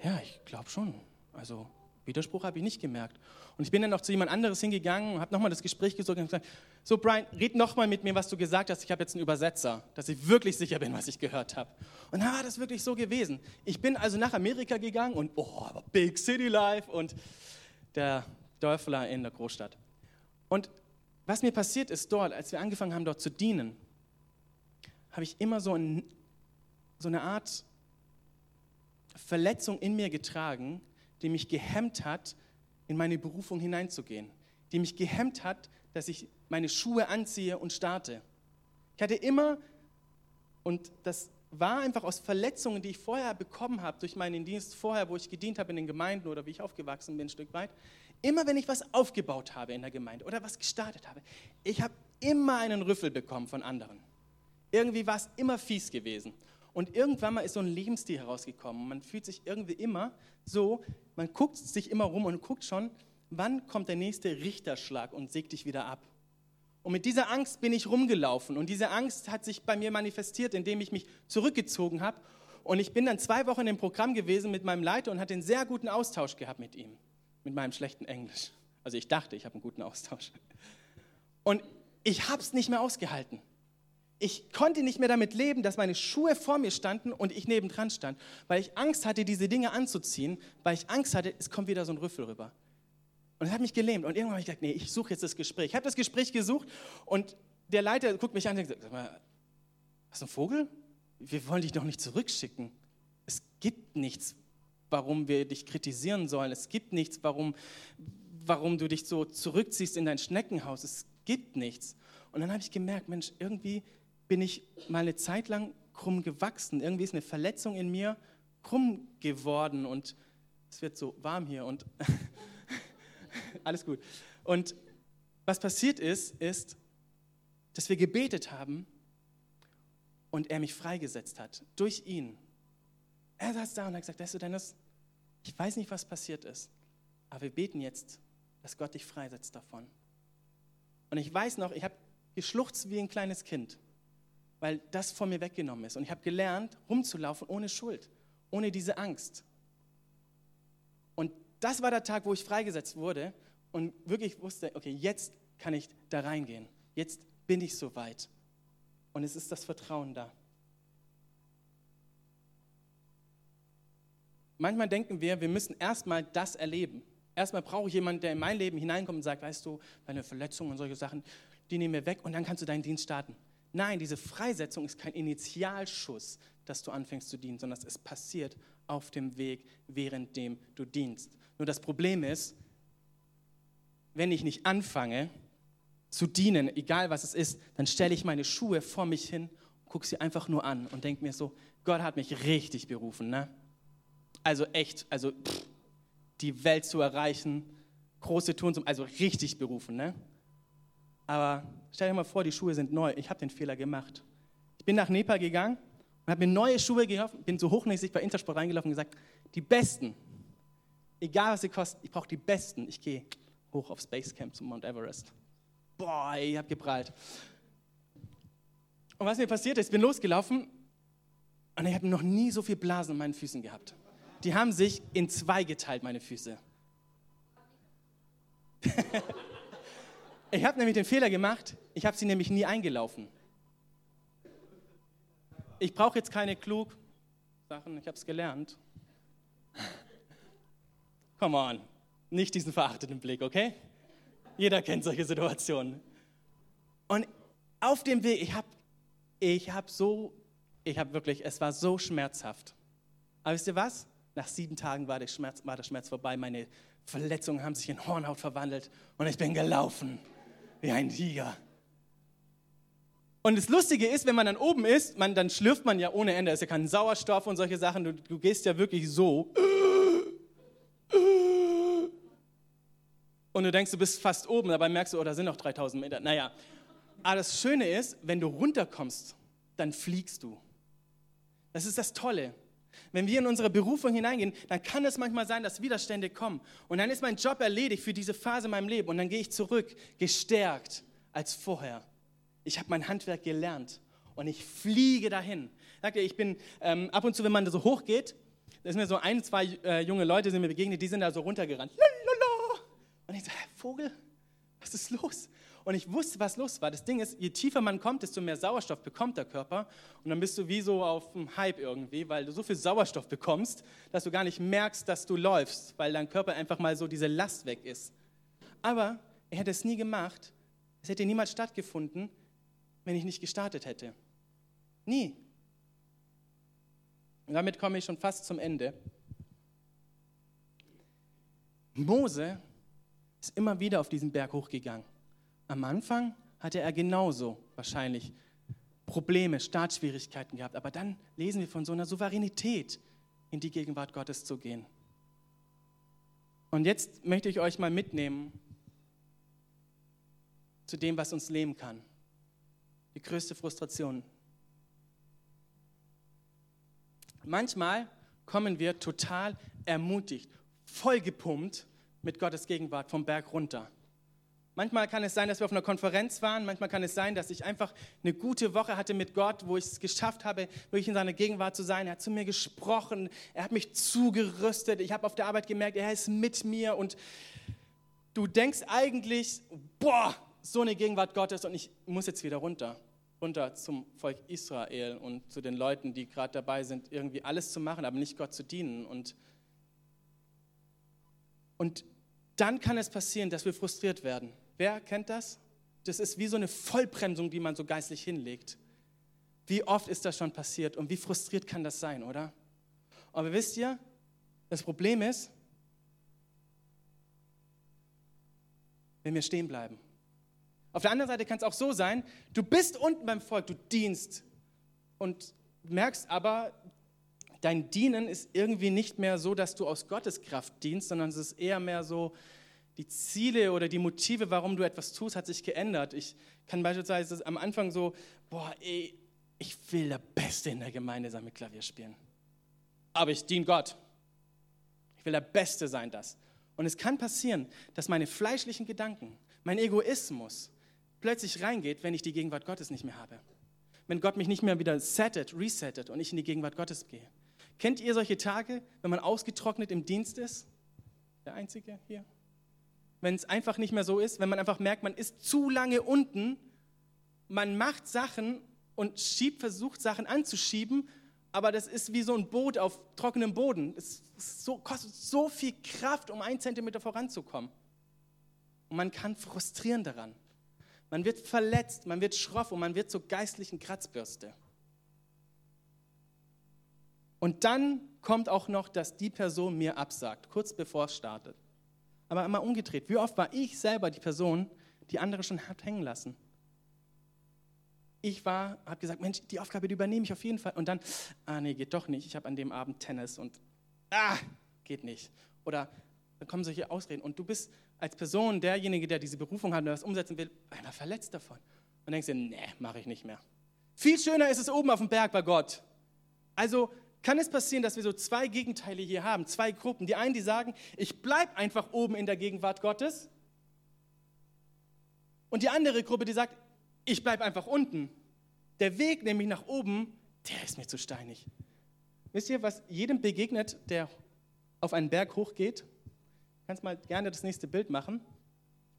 A: Ja, ich glaube schon. Also Widerspruch habe ich nicht gemerkt. Und ich bin dann noch zu jemand anderes hingegangen und habe nochmal das Gespräch gesucht und gesagt, so Brian, red nochmal mit mir, was du gesagt hast. Ich habe jetzt einen Übersetzer, dass ich wirklich sicher bin, was ich gehört habe. Und dann war das wirklich so gewesen. Ich bin also nach Amerika gegangen und, oh, Big City Life und der Dörfler in der Großstadt. Und was mir passiert ist dort, als wir angefangen haben, dort zu dienen, habe ich immer so, ein, so eine Art Verletzung in mir getragen, die mich gehemmt hat, in meine Berufung hineinzugehen, die mich gehemmt hat, dass ich meine Schuhe anziehe und starte. Ich hatte immer, und das war einfach aus Verletzungen, die ich vorher bekommen habe durch meinen Dienst vorher, wo ich gedient habe in den Gemeinden oder wie ich aufgewachsen bin, ein Stück weit, immer wenn ich was aufgebaut habe in der Gemeinde oder was gestartet habe, ich habe immer einen Rüffel bekommen von anderen. Irgendwie war es immer fies gewesen. Und irgendwann mal ist so ein Lebensstil herausgekommen. Man fühlt sich irgendwie immer so, man guckt sich immer rum und guckt schon, wann kommt der nächste Richterschlag und sägt dich wieder ab. Und mit dieser Angst bin ich rumgelaufen. Und diese Angst hat sich bei mir manifestiert, indem ich mich zurückgezogen habe. Und ich bin dann zwei Wochen im Programm gewesen mit meinem Leiter und hatte einen sehr guten Austausch gehabt mit ihm, mit meinem schlechten Englisch. Also ich dachte, ich habe einen guten Austausch. Und ich habe es nicht mehr ausgehalten ich konnte nicht mehr damit leben, dass meine Schuhe vor mir standen und ich nebendran stand, weil ich Angst hatte, diese Dinge anzuziehen, weil ich Angst hatte, es kommt wieder so ein Rüffel rüber. Und es hat mich gelähmt. Und irgendwann habe ich gesagt, nee, ich suche jetzt das Gespräch. Ich habe das Gespräch gesucht und der Leiter guckt mich an und sagt, sag mal, hast du einen Vogel? Wir wollen dich doch nicht zurückschicken. Es gibt nichts, warum wir dich kritisieren sollen. Es gibt nichts, warum, warum du dich so zurückziehst in dein Schneckenhaus. Es gibt nichts. Und dann habe ich gemerkt, Mensch, irgendwie bin ich mal eine Zeit lang krumm gewachsen. Irgendwie ist eine Verletzung in mir krumm geworden und es wird so warm hier und alles gut. Und was passiert ist, ist, dass wir gebetet haben und er mich freigesetzt hat durch ihn. Er saß da und hat gesagt, weißt du, Dennis, ich weiß nicht, was passiert ist, aber wir beten jetzt, dass Gott dich freisetzt davon. Und ich weiß noch, ich habe geschluchzt wie ein kleines Kind weil das von mir weggenommen ist. Und ich habe gelernt, rumzulaufen ohne Schuld, ohne diese Angst. Und das war der Tag, wo ich freigesetzt wurde und wirklich wusste, okay, jetzt kann ich da reingehen. Jetzt bin ich so weit. Und es ist das Vertrauen da. Manchmal denken wir, wir müssen erstmal das erleben. Erstmal brauche ich jemanden, der in mein Leben hineinkommt und sagt, weißt du, deine Verletzungen und solche Sachen, die nehmen wir weg und dann kannst du deinen Dienst starten. Nein, diese Freisetzung ist kein Initialschuss, dass du anfängst zu dienen, sondern es passiert auf dem Weg, währenddem du dienst. Nur das Problem ist, wenn ich nicht anfange zu dienen, egal was es ist, dann stelle ich meine Schuhe vor mich hin, gucke sie einfach nur an und denke mir so, Gott hat mich richtig berufen, ne? Also echt, also pff, die Welt zu erreichen, große Tun, also richtig berufen, ne? Aber stell dir mal vor, die Schuhe sind neu. Ich habe den Fehler gemacht. Ich bin nach Nepal gegangen und habe mir neue Schuhe gekauft, bin so hochnäsig bei Intersport reingelaufen und gesagt, die besten, egal was sie kosten, ich brauche die besten. Ich gehe hoch aufs Basecamp zum Mount Everest. Boah, ich habe geprallt. Und was mir passiert ist, ich bin losgelaufen und ich habe noch nie so viel Blasen an meinen Füßen gehabt. Die haben sich in zwei geteilt, meine Füße. Ich habe nämlich den Fehler gemacht, ich habe sie nämlich nie eingelaufen. Ich brauche jetzt keine klug Sachen, ich habe es gelernt. Come on, nicht diesen verachteten Blick, okay? Jeder kennt solche Situationen. Und auf dem Weg, ich habe ich hab so, ich habe wirklich, es war so schmerzhaft. Aber wisst ihr was? Nach sieben Tagen war der Schmerz, war der Schmerz vorbei, meine Verletzungen haben sich in Hornhaut verwandelt und ich bin gelaufen wie ein Tiger. Und das Lustige ist, wenn man dann oben ist, man, dann schlürft man ja ohne Ende. Es ist ja kein Sauerstoff und solche Sachen. Du, du gehst ja wirklich so. Und du denkst, du bist fast oben, dabei merkst du, oh, da sind noch 3000 Meter. Naja. Aber das Schöne ist, wenn du runterkommst, dann fliegst du. Das ist das Tolle. Wenn wir in unsere Berufung hineingehen, dann kann es manchmal sein, dass Widerstände kommen. Und dann ist mein Job erledigt für diese Phase in meinem Leben. Und dann gehe ich zurück, gestärkt als vorher. Ich habe mein Handwerk gelernt und ich fliege dahin. Sagt ihr, ich bin ähm, ab und zu, wenn man so hochgeht, da sind mir so ein, zwei äh, junge Leute sind mir begegnet, die sind da so runtergerannt. Lalala. Und ich so, Vogel, was ist los? Und ich wusste, was los war. Das Ding ist, je tiefer man kommt, desto mehr Sauerstoff bekommt der Körper. Und dann bist du wie so auf dem Hype irgendwie, weil du so viel Sauerstoff bekommst, dass du gar nicht merkst, dass du läufst, weil dein Körper einfach mal so diese Last weg ist. Aber er hätte es nie gemacht. Es hätte niemals stattgefunden, wenn ich nicht gestartet hätte. Nie. Und damit komme ich schon fast zum Ende. Mose ist immer wieder auf diesen Berg hochgegangen. Am Anfang hatte er genauso wahrscheinlich Probleme, Startschwierigkeiten gehabt, aber dann lesen wir von so einer Souveränität, in die Gegenwart Gottes zu gehen. Und jetzt möchte ich euch mal mitnehmen zu dem, was uns leben kann. Die größte Frustration. Manchmal kommen wir total ermutigt, vollgepumpt mit Gottes Gegenwart vom Berg runter. Manchmal kann es sein, dass wir auf einer Konferenz waren. Manchmal kann es sein, dass ich einfach eine gute Woche hatte mit Gott, wo ich es geschafft habe, wirklich in seiner Gegenwart zu sein. Er hat zu mir gesprochen. Er hat mich zugerüstet. Ich habe auf der Arbeit gemerkt, er ist mit mir. Und du denkst eigentlich, boah, so eine Gegenwart Gottes und ich muss jetzt wieder runter. Runter zum Volk Israel und zu den Leuten, die gerade dabei sind, irgendwie alles zu machen, aber nicht Gott zu dienen. Und, und dann kann es passieren, dass wir frustriert werden. Wer kennt das? Das ist wie so eine Vollbremsung, die man so geistlich hinlegt. Wie oft ist das schon passiert und wie frustriert kann das sein, oder? Aber wisst ihr, das Problem ist, wenn wir stehen bleiben. Auf der anderen Seite kann es auch so sein, du bist unten beim Volk, du dienst und merkst aber, dein Dienen ist irgendwie nicht mehr so, dass du aus Gottes Kraft dienst, sondern es ist eher mehr so, die Ziele oder die Motive, warum du etwas tust, hat sich geändert. Ich kann beispielsweise am Anfang so, boah, ey, ich will der Beste in der Gemeinde sein mit Klavierspielen. Aber ich diene Gott. Ich will der Beste sein, das. Und es kann passieren, dass meine fleischlichen Gedanken, mein Egoismus plötzlich reingeht, wenn ich die Gegenwart Gottes nicht mehr habe. Wenn Gott mich nicht mehr wieder settet, resettet und ich in die Gegenwart Gottes gehe. Kennt ihr solche Tage, wenn man ausgetrocknet im Dienst ist? Der Einzige hier? Wenn es einfach nicht mehr so ist, wenn man einfach merkt, man ist zu lange unten, man macht Sachen und schiebt, versucht Sachen anzuschieben, aber das ist wie so ein Boot auf trockenem Boden. Es so, kostet so viel Kraft, um einen Zentimeter voranzukommen. Und man kann frustrieren daran. Man wird verletzt, man wird schroff und man wird zur geistlichen Kratzbürste. Und dann kommt auch noch, dass die Person mir absagt, kurz bevor es startet aber immer umgedreht. Wie oft war ich selber die Person, die andere schon hat hängen lassen? Ich war, habe gesagt, Mensch, die Aufgabe, die übernehme ich auf jeden Fall. Und dann, ah nee, geht doch nicht. Ich habe an dem Abend Tennis und, ah, geht nicht. Oder dann kommen solche Ausreden. Und du bist als Person derjenige, der diese Berufung hat und das umsetzen will, einmal verletzt davon. Und denkst dir, nee, mache ich nicht mehr. Viel schöner ist es oben auf dem Berg bei Gott. Also kann es passieren, dass wir so zwei Gegenteile hier haben, zwei Gruppen. Die einen, die sagen, ich bleibe einfach oben in der Gegenwart Gottes. Und die andere Gruppe, die sagt, ich bleibe einfach unten. Der Weg nämlich nach oben, der ist mir zu steinig. Wisst ihr, was jedem begegnet, der auf einen Berg hochgeht? Kannst mal gerne das nächste Bild machen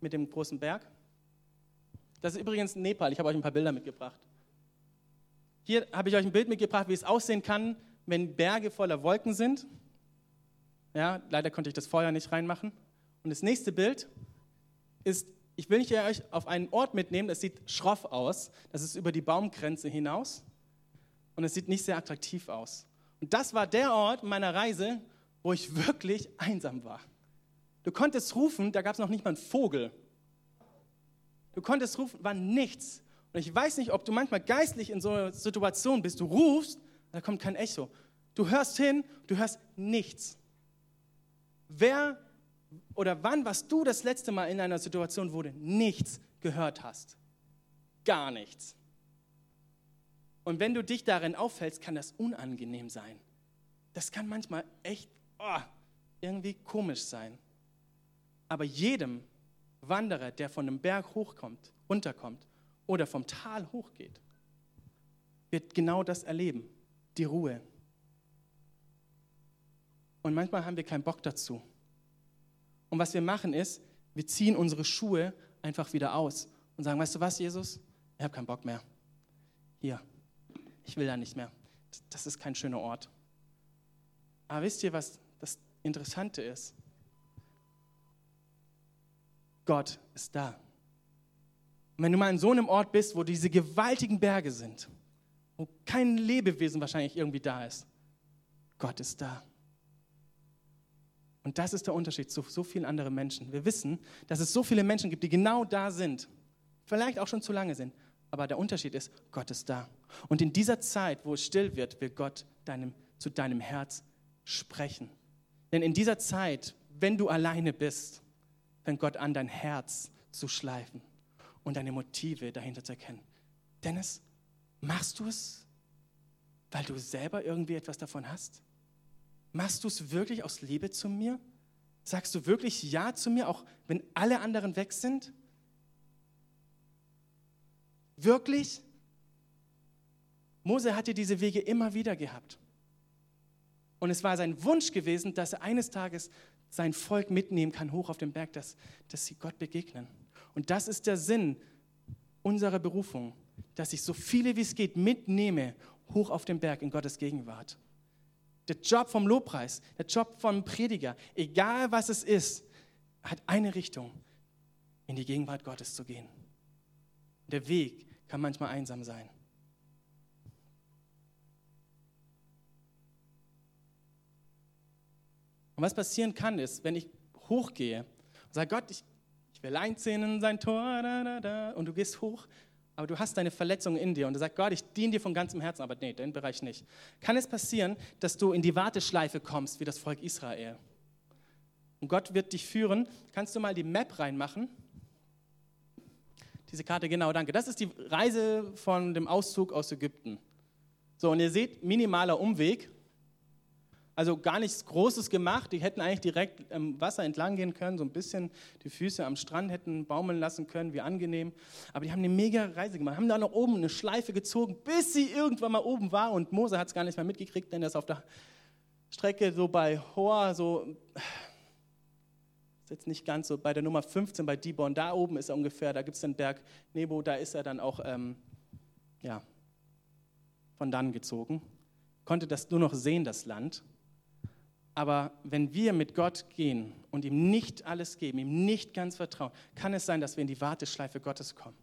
A: mit dem großen Berg. Das ist übrigens Nepal. Ich habe euch ein paar Bilder mitgebracht. Hier habe ich euch ein Bild mitgebracht, wie es aussehen kann, wenn Berge voller Wolken sind. Ja, leider konnte ich das Feuer nicht reinmachen. Und das nächste Bild ist, ich will euch auf einen Ort mitnehmen, das sieht schroff aus. Das ist über die Baumgrenze hinaus. Und es sieht nicht sehr attraktiv aus. Und das war der Ort meiner Reise, wo ich wirklich einsam war. Du konntest rufen, da gab es noch nicht mal einen Vogel. Du konntest rufen, war nichts. Und ich weiß nicht, ob du manchmal geistlich in so einer Situation bist. Du rufst da kommt kein Echo. Du hörst hin, du hörst nichts. Wer oder wann warst du das letzte Mal in einer Situation, wo du nichts gehört hast? gar nichts. Und wenn du dich darin auffällst, kann das unangenehm sein. Das kann manchmal echt oh, irgendwie komisch sein. Aber jedem Wanderer, der von einem Berg hochkommt, runterkommt oder vom Tal hochgeht, wird genau das erleben, die Ruhe. Und manchmal haben wir keinen Bock dazu. Und was wir machen ist, wir ziehen unsere Schuhe einfach wieder aus und sagen, weißt du was, Jesus, ich habe keinen Bock mehr. Hier, ich will da nicht mehr. Das ist kein schöner Ort. Aber wisst ihr, was das Interessante ist? Gott ist da. Und wenn du mal an so einem Ort bist, wo diese gewaltigen Berge sind, wo kein Lebewesen wahrscheinlich irgendwie da ist, Gott ist da. Und das ist der Unterschied zu so vielen anderen Menschen. Wir wissen, dass es so viele Menschen gibt, die genau da sind, vielleicht auch schon zu lange sind, aber der Unterschied ist, Gott ist da. Und in dieser Zeit, wo es still wird, will Gott deinem, zu deinem Herz sprechen. Denn in dieser Zeit, wenn du alleine bist, fängt Gott an, dein Herz zu schleifen und deine Motive dahinter zu erkennen. Dennis, machst du es, weil du selber irgendwie etwas davon hast? Machst du es wirklich aus Liebe zu mir? Sagst du wirklich Ja zu mir, auch wenn alle anderen weg sind? Wirklich? Mose hatte diese Wege immer wieder gehabt. Und es war sein Wunsch gewesen, dass er eines Tages sein Volk mitnehmen kann, hoch auf den Berg, dass, dass sie Gott begegnen. Und das ist der Sinn unserer Berufung, dass ich so viele wie es geht mitnehme, hoch auf den Berg in Gottes Gegenwart. Der Job vom Lobpreis, der Job vom Prediger, egal was es ist, hat eine Richtung, in die Gegenwart Gottes zu gehen. Der Weg kann manchmal einsam sein. Und was passieren kann, ist, wenn ich hochgehe und sage, Gott, ich, ich will einziehen in sein Tor, da, da, da, und du gehst hoch, aber du hast deine Verletzung in dir und du sagst, Gott, ich diene dir von ganzem Herzen, aber nee, den Bereich nicht. Kann es passieren, dass du in die Warteschleife kommst, wie das Volk Israel? Und Gott wird dich führen. Kannst du mal die Map reinmachen? Diese Karte, genau, danke. Das ist die Reise von dem Auszug aus Ägypten. So, und ihr seht, minimaler Umweg. Also gar nichts Großes gemacht. Die hätten eigentlich direkt im Wasser entlang gehen können, so ein bisschen die Füße am Strand hätten baumeln lassen können, wie angenehm. Aber die haben eine mega Reise gemacht, haben da noch oben eine Schleife gezogen, bis sie irgendwann mal oben war. Und Mose hat es gar nicht mehr mitgekriegt, denn er ist auf der Strecke so bei Hoa, so ist jetzt nicht ganz so bei der Nummer 15 bei Dibon, da oben ist er ungefähr, da gibt es den Berg Nebo, da ist er dann auch ähm, ja, von dann gezogen. Konnte das nur noch sehen, das Land. Aber wenn wir mit Gott gehen und ihm nicht alles geben, ihm nicht ganz vertrauen, kann es sein, dass wir in die Warteschleife Gottes kommen.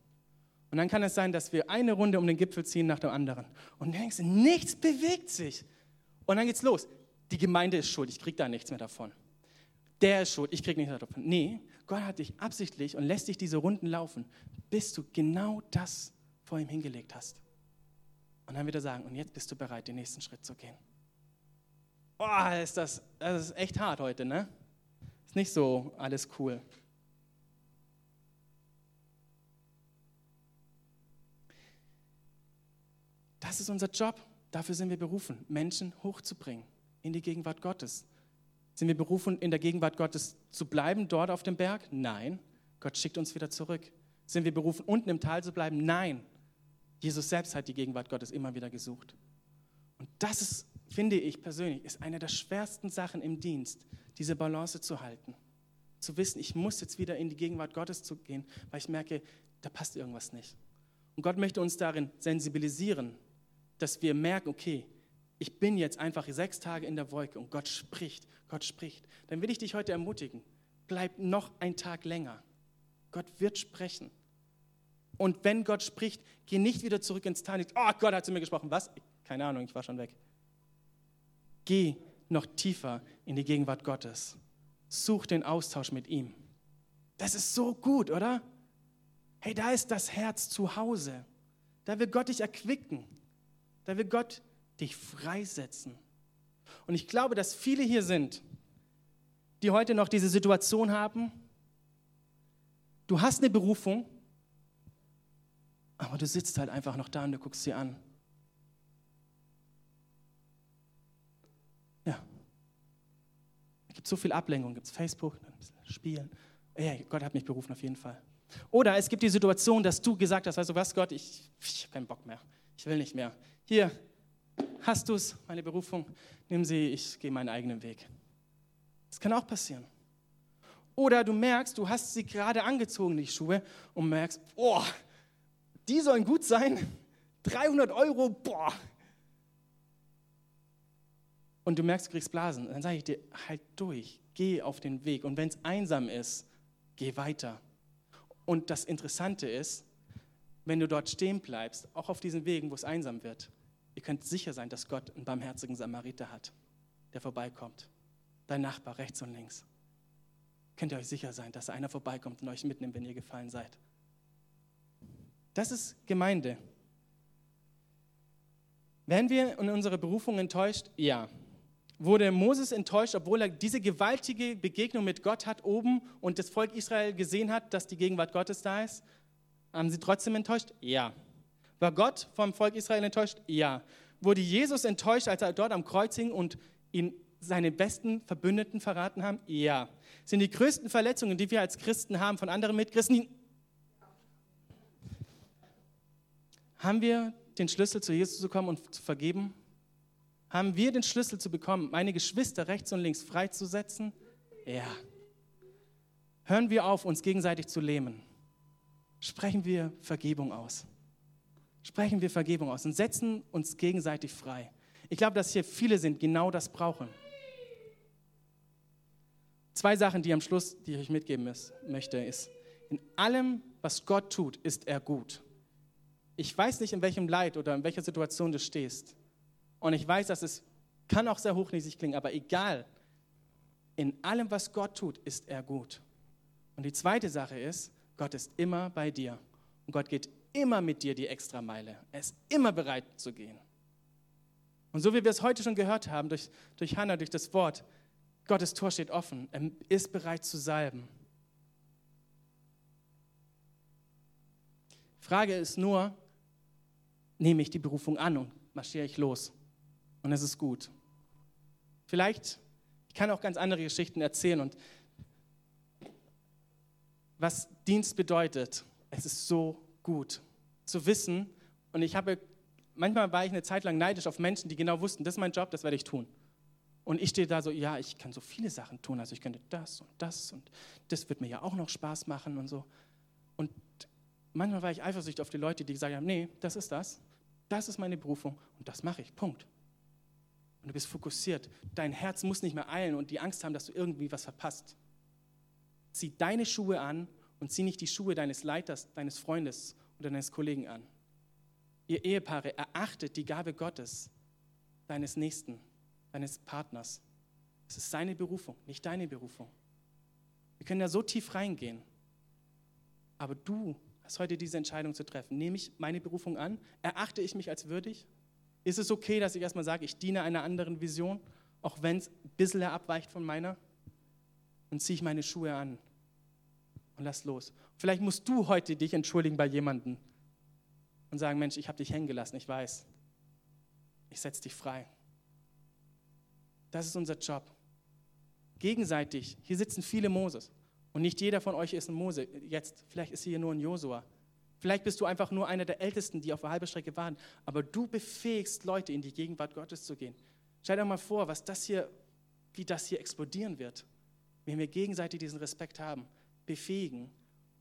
A: Und dann kann es sein, dass wir eine Runde um den Gipfel ziehen nach der anderen. Und denkst, nichts bewegt sich. Und dann geht's los. Die Gemeinde ist schuld, ich kriege da nichts mehr davon der ist schuld, ich kriege nichts davon. Nee, Gott hat dich absichtlich und lässt dich diese Runden laufen, bis du genau das vor ihm hingelegt hast. Und dann wird er sagen, und jetzt bist du bereit, den nächsten Schritt zu gehen. Boah, ist das, das ist echt hart heute, ne? Ist nicht so alles cool. Das ist unser Job. Dafür sind wir berufen, Menschen hochzubringen in die Gegenwart Gottes. Sind wir berufen, in der Gegenwart Gottes zu bleiben, dort auf dem Berg? Nein. Gott schickt uns wieder zurück. Sind wir berufen, unten im Tal zu bleiben? Nein. Jesus selbst hat die Gegenwart Gottes immer wieder gesucht. Und das ist, finde ich persönlich, ist eine der schwersten Sachen im Dienst, diese Balance zu halten. Zu wissen, ich muss jetzt wieder in die Gegenwart Gottes zu gehen, weil ich merke, da passt irgendwas nicht. Und Gott möchte uns darin sensibilisieren, dass wir merken, okay, ich bin jetzt einfach sechs Tage in der Wolke und Gott spricht, Gott spricht, dann will ich dich heute ermutigen, bleib noch ein Tag länger. Gott wird sprechen. Und wenn Gott spricht, geh nicht wieder zurück ins Tal. Oh, Gott hat zu mir gesprochen. Was? Keine Ahnung, ich war schon weg. Geh noch tiefer in die Gegenwart Gottes. Such den Austausch mit ihm. Das ist so gut, oder? Hey, da ist das Herz zu Hause. Da will Gott dich erquicken. Da will Gott dich freisetzen. Und ich glaube, dass viele hier sind, die heute noch diese Situation haben. Du hast eine Berufung, Aber du sitzt halt einfach noch da und du guckst sie an. Ja. Es gibt so viel Ablenkung. Gibt es Facebook, ein bisschen Spielen. Ja, Gott hat mich berufen auf jeden Fall. Oder es gibt die Situation, dass du gesagt hast, weißt du was, Gott, ich, ich habe keinen Bock mehr. Ich will nicht mehr. Hier, hast du es, meine Berufung, nimm sie, ich gehe meinen eigenen Weg. Das kann auch passieren. Oder du merkst, du hast sie gerade angezogen, die Schuhe, und merkst, boah, die sollen gut sein. 300 Euro, boah. Und du merkst, du kriegst Blasen. Dann sage ich dir, halt durch, geh auf den Weg. Und wenn es einsam ist, geh weiter. Und das Interessante ist, wenn du dort stehen bleibst, auch auf diesen Wegen, wo es einsam wird, ihr könnt sicher sein, dass Gott einen barmherzigen Samariter hat, der vorbeikommt. Dein Nachbar rechts und links. Könnt ihr euch sicher sein, dass einer vorbeikommt und euch mitnimmt, wenn ihr gefallen seid. Das ist Gemeinde. Werden wir in unserer Berufung enttäuscht? Ja. Wurde Moses enttäuscht, obwohl er diese gewaltige Begegnung mit Gott hat oben und das Volk Israel gesehen hat, dass die Gegenwart Gottes da ist? Haben sie trotzdem enttäuscht? Ja. War Gott vom Volk Israel enttäuscht? Ja. Wurde Jesus enttäuscht, als er dort am Kreuz hing und ihn seine besten Verbündeten verraten haben? Ja. Sind die größten Verletzungen, die wir als Christen haben, von anderen Mitchristen? Haben wir den Schlüssel zu Jesus zu kommen und zu vergeben? Haben wir den Schlüssel zu bekommen, meine Geschwister rechts und links freizusetzen? Ja. Hören wir auf, uns gegenseitig zu lähmen. Sprechen wir Vergebung aus. Sprechen wir Vergebung aus und setzen uns gegenseitig frei. Ich glaube, dass hier viele sind, genau das brauchen. Zwei Sachen, die am Schluss, die ich euch mitgeben möchte, ist, in allem, was Gott tut, ist er gut. Ich weiß nicht, in welchem Leid oder in welcher Situation du stehst. Und ich weiß, dass es kann auch sehr hochnäsig klingen, aber egal, in allem, was Gott tut, ist er gut. Und die zweite Sache ist, Gott ist immer bei dir. Und Gott geht immer mit dir die Extrameile. Er ist immer bereit zu gehen. Und so wie wir es heute schon gehört haben, durch, durch Hannah, durch das Wort, Gottes Tor steht offen. Er ist bereit zu salben. Frage ist nur, nehme ich die Berufung an und marschiere ich los? Und es ist gut. Vielleicht, ich kann auch ganz andere Geschichten erzählen und was Dienst bedeutet. Es ist so gut zu wissen. Und ich habe, manchmal war ich eine Zeit lang neidisch auf Menschen, die genau wussten, das ist mein Job, das werde ich tun. Und ich stehe da so, ja, ich kann so viele Sachen tun. Also ich könnte das und das und das wird mir ja auch noch Spaß machen und so. Und manchmal war ich eifersüchtig auf die Leute, die gesagt haben, nee, das ist das, das ist meine Berufung und das mache ich, Punkt. Und du bist fokussiert. Dein Herz muss nicht mehr eilen und die Angst haben, dass du irgendwie was verpasst. Zieh deine Schuhe an und zieh nicht die Schuhe deines Leiters, deines Freundes oder deines Kollegen an. Ihr Ehepaare, erachtet die Gabe Gottes, deines Nächsten deines Partners. Es ist seine Berufung, nicht deine Berufung. Wir können da so tief reingehen. Aber du hast heute diese Entscheidung zu treffen. Nehme ich meine Berufung an? Erachte ich mich als würdig? Ist es okay, dass ich erstmal sage, ich diene einer anderen Vision, auch wenn es ein bisschen abweicht von meiner? Dann ziehe ich meine Schuhe an und lass los. Vielleicht musst du heute dich entschuldigen bei jemandem und sagen, Mensch, ich habe dich hängen gelassen, ich weiß. Ich setze dich frei. Das ist unser Job. Gegenseitig. Hier sitzen viele Moses. Und nicht jeder von euch ist ein Mose. Jetzt, vielleicht ist hier nur ein Josua. Vielleicht bist du einfach nur einer der Ältesten, die auf der halben Strecke waren. Aber du befähigst Leute, in die Gegenwart Gottes zu gehen. Stell dir mal vor, was das hier, wie das hier explodieren wird, wenn wir gegenseitig diesen Respekt haben, befähigen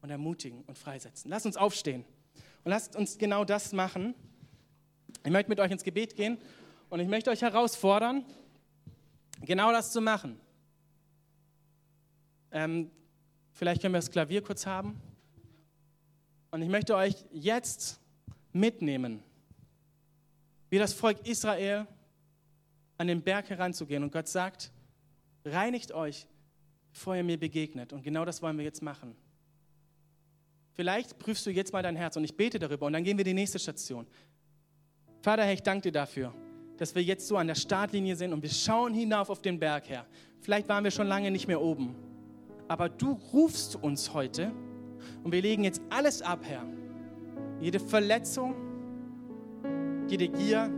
A: und ermutigen und freisetzen. Lasst uns aufstehen und lasst uns genau das machen. Ich möchte mit euch ins Gebet gehen und ich möchte euch herausfordern, genau das zu machen. Ähm, vielleicht können wir das Klavier kurz haben. Und ich möchte euch jetzt mitnehmen, wie das Volk Israel an den Berg heranzugehen. Und Gott sagt, reinigt euch, bevor ihr mir begegnet. Und genau das wollen wir jetzt machen. Vielleicht prüfst du jetzt mal dein Herz und ich bete darüber und dann gehen wir die nächste Station. Vater, Herr, ich danke dir dafür dass wir jetzt so an der Startlinie sind und wir schauen hinauf auf den Berg her. Vielleicht waren wir schon lange nicht mehr oben, aber du rufst uns heute und wir legen jetzt alles ab, Herr. jede Verletzung, jede Gier,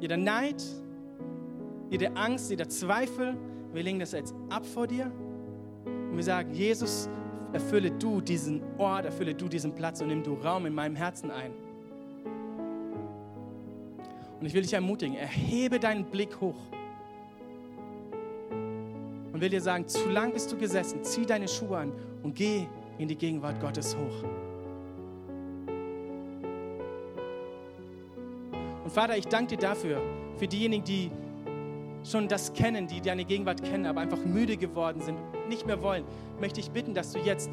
A: jeder Neid, jede Angst, jeder Zweifel, wir legen das jetzt ab vor dir und wir sagen, Jesus, erfülle du diesen Ort, erfülle du diesen Platz und nimm du Raum in meinem Herzen ein. Und ich will dich ermutigen, erhebe deinen Blick hoch und will dir sagen, zu lang bist du gesessen, zieh deine Schuhe an und geh in die Gegenwart Gottes hoch. Und Vater, ich danke dir dafür, für diejenigen, die schon das kennen, die deine Gegenwart kennen, aber einfach müde geworden sind, nicht mehr wollen, möchte ich bitten, dass du jetzt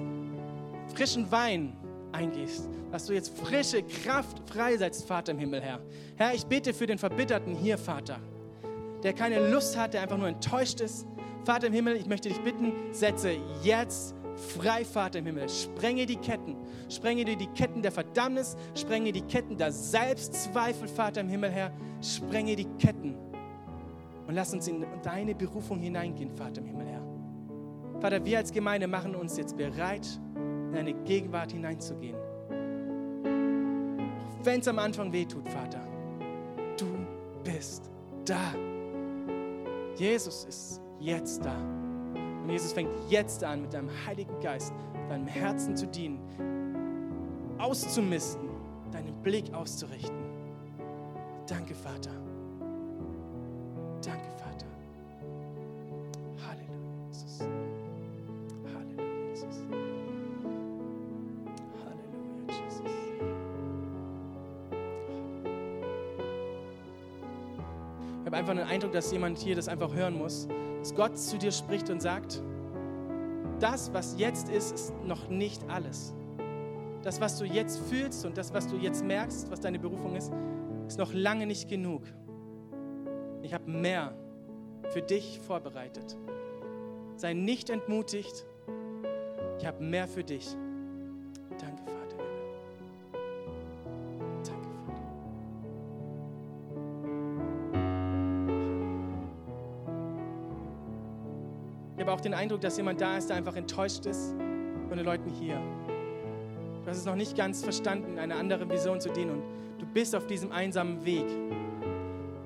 A: frischen Wein eingehst, dass du jetzt frische Kraft freisetzt, Vater im Himmel, Herr. Herr, ich bete für den Verbitterten hier, Vater, der keine Lust hat, der einfach nur enttäuscht ist. Vater im Himmel, ich möchte dich bitten, setze jetzt frei, Vater im Himmel. Sprenge die Ketten. Sprenge dir die Ketten der Verdammnis. Sprenge die Ketten der Selbstzweifel, Vater im Himmel, Herr. Sprenge die Ketten. Und lass uns in deine Berufung hineingehen, Vater im Himmel, Herr. Vater, wir als Gemeinde machen uns jetzt bereit, in deine Gegenwart hineinzugehen. Wenn es am Anfang weh tut, Vater, du bist da. Jesus ist jetzt da. Und Jesus fängt jetzt an, mit deinem Heiligen Geist, deinem Herzen zu dienen, auszumisten, deinen Blick auszurichten. Danke, Vater. Danke, Vater. Halleluja, Jesus. Halleluja, Jesus. Halleluja, Jesus. Ich habe einfach den Eindruck, dass jemand hier das einfach hören muss dass Gott zu dir spricht und sagt, das, was jetzt ist, ist noch nicht alles. Das, was du jetzt fühlst und das, was du jetzt merkst, was deine Berufung ist, ist noch lange nicht genug. Ich habe mehr für dich vorbereitet. Sei nicht entmutigt. Ich habe mehr für dich. Danke, auch den Eindruck, dass jemand da ist, der einfach enttäuscht ist von den Leuten hier. Du hast es noch nicht ganz verstanden, eine andere Vision zu dienen und du bist auf diesem einsamen Weg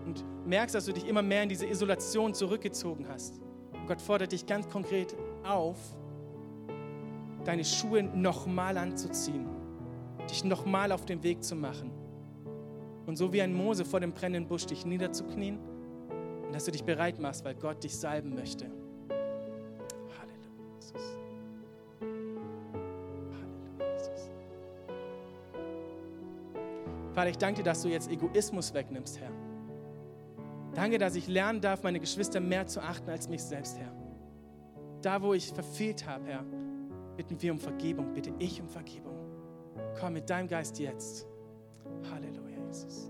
A: und merkst, dass du dich immer mehr in diese Isolation zurückgezogen hast. Und Gott fordert dich ganz konkret auf, deine Schuhe nochmal anzuziehen, dich nochmal auf den Weg zu machen und so wie ein Mose vor dem brennenden Busch dich niederzuknien und dass du dich bereit machst, weil Gott dich salben möchte. Vater, ich danke dir, dass du jetzt Egoismus wegnimmst, Herr. Danke, dass ich lernen darf, meine Geschwister mehr zu achten als mich selbst, Herr. Da, wo ich verfehlt habe, Herr, bitten wir um Vergebung, bitte ich um Vergebung. Komm mit deinem Geist jetzt. Halleluja, Jesus.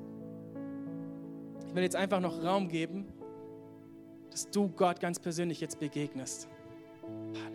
A: Ich will jetzt einfach noch Raum geben, dass du Gott ganz persönlich jetzt begegnest. Halleluja.